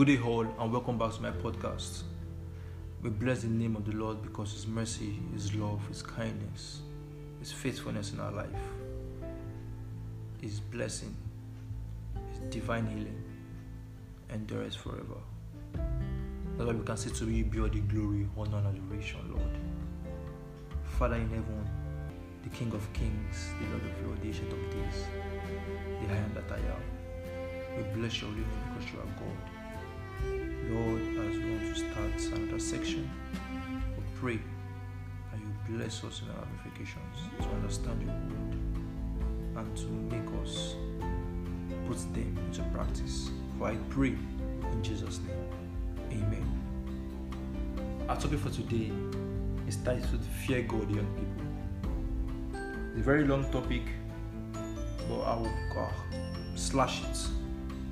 Good day, all, and welcome back to my podcast. We bless the name of the Lord because His mercy, His love, His kindness, His faithfulness in our life, His blessing, His divine healing endures forever. That's why we can say to you, be all the glory, honor, and adoration, Lord. Father in heaven, the King of kings, the Lord of ancient of days, the am that I am. We bless your name because you are God. Lord, as we want to start another section, we pray that you bless us in our ramifications to understand your word and to make us put them into practice. For I pray in Jesus' name. Amen. Our topic for today is titled Fear God, Young People. It's a very long topic, but I will uh, slash it.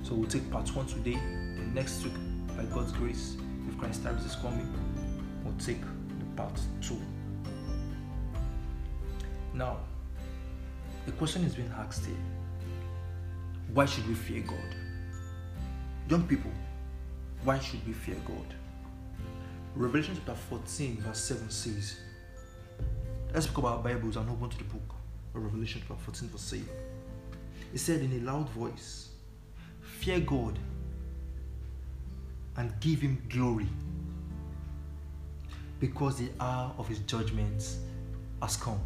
So we'll take part one today, next week by God's grace, if Christ times is coming, we'll take the part two. Now, the question is being asked here why should we fear God? Young people, why should we fear God? Revelation chapter 14, verse 7 says, Let's speak about our Bibles and open to the book of Revelation chapter 14, verse 7. It said in a loud voice, Fear God and give him glory because the hour of his judgments has come.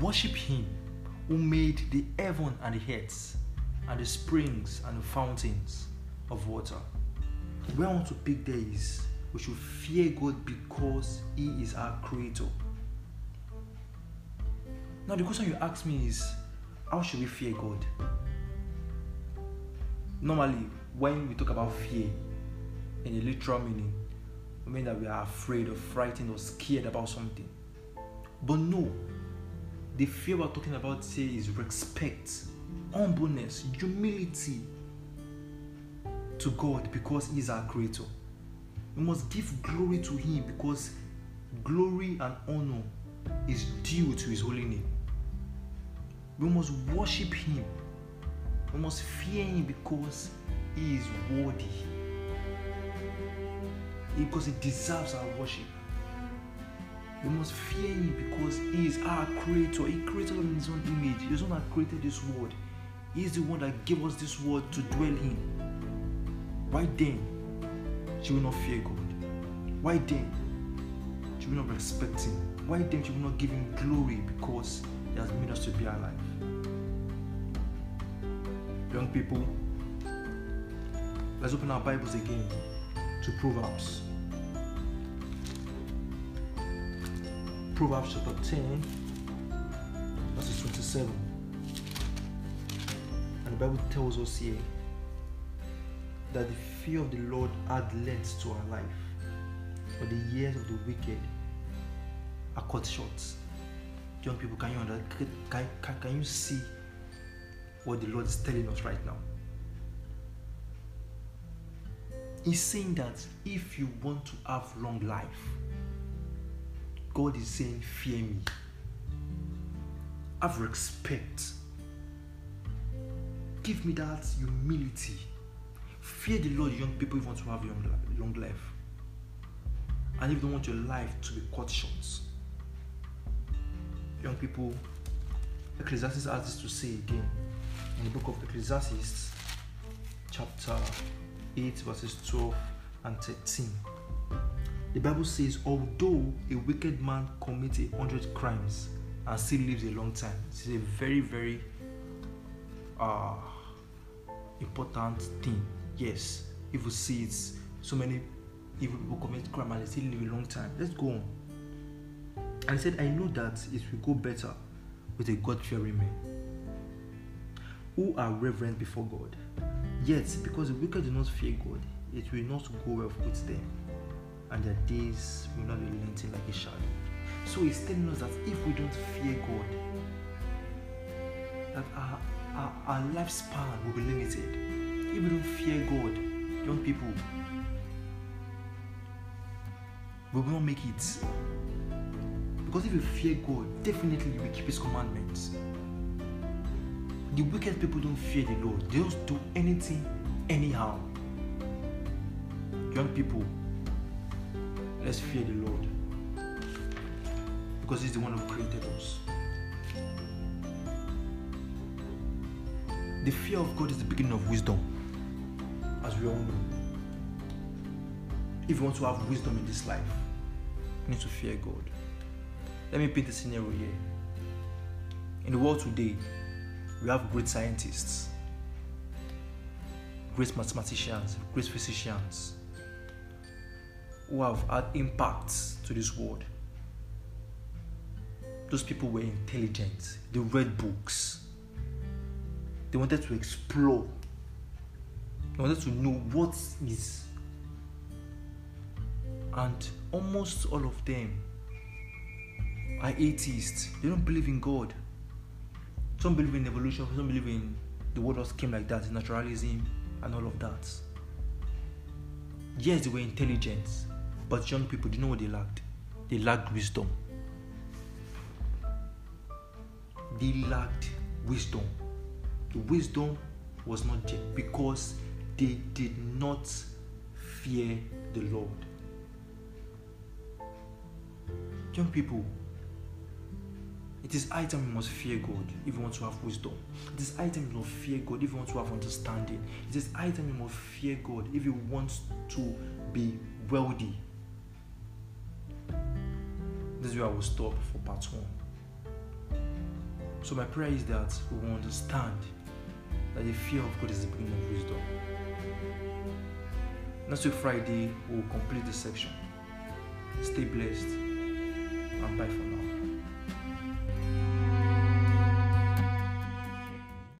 Worship him who made the heaven and the earth and the springs and the fountains of water. Where I want to pick there is we should fear God because he is our creator. Now the question you ask me is how should we fear God? Normally, when we talk about fear in a literal meaning, we mean that we are afraid or frightened or scared about something. But no, the fear we're talking about here is respect, humbleness, humility to God because He is our creator. We must give glory to Him because glory and honor is due to His holy name. We must worship Him. We must fear Him because he is worthy. Because he deserves our worship. We must fear him because he is our creator. He created us in his own image. He is the one that created this world. He is the one that gave us this world to dwell in. Why then should we not fear God? Why then should we not respect him? Why then should we not give him glory because he has made us to be alive? Young people, Let's open our Bibles again to Proverbs. Proverbs chapter 10, verses 27. And the Bible tells us here that the fear of the Lord add length to our life, but the years of the wicked are cut short. Young people, can you, under, can, can, can you see what the Lord is telling us right now? He's saying that if you want to have long life, God is saying, Fear me. Have respect. Give me that humility. Fear the Lord, young people, if you want to have long, life. And if you don't want your life to be cut short. Young people, Ecclesiastes has this to say again in the book of Ecclesiastes, chapter 8, verses 12 and 13. The Bible says, although a wicked man commits a hundred crimes and still lives a long time, this is a very, very uh, important thing. Yes, if we see so many evil people commit crime and they still live a long time. Let's go on. He said, I know that it will go better with a God fearing man who are reverent before God Yet, because the wicked do not fear God, it will not go well with them, and their days will not be lengthened like a shadow. So he's telling us that if we don't fear God, that our, our, our lifespan will be limited. If we don't fear God, young people, we will not make it. Because if you fear God, definitely will keep His commandments. The wicked people don't fear the Lord. They just do anything anyhow. Young people, let's fear the Lord because He's the one who created us. The fear of God is the beginning of wisdom, as we all know. If you want to have wisdom in this life, you need to fear God. Let me paint a scenario here. In the world today, we have great scientists, great mathematicians, great physicians who have had impacts to this world. Those people were intelligent, they read books, they wanted to explore, they wanted to know what is. And almost all of them are atheists, they don't believe in God. Some believe in evolution, some believe in the world just came like that, naturalism, and all of that. Yes, they were intelligent, but young people, do you know what they lacked? They lacked wisdom. They lacked wisdom. The wisdom was not there because they did not fear the Lord. Young people, it is high time you must fear God if you want to have wisdom. It is high time you must fear God if you want to have understanding. It is high time you must fear God if you want to be wealthy. This is where I will stop for part one. So my prayer is that we will understand that the fear of God is the beginning of wisdom. Next week Friday we will complete this section. Stay blessed and bye for now.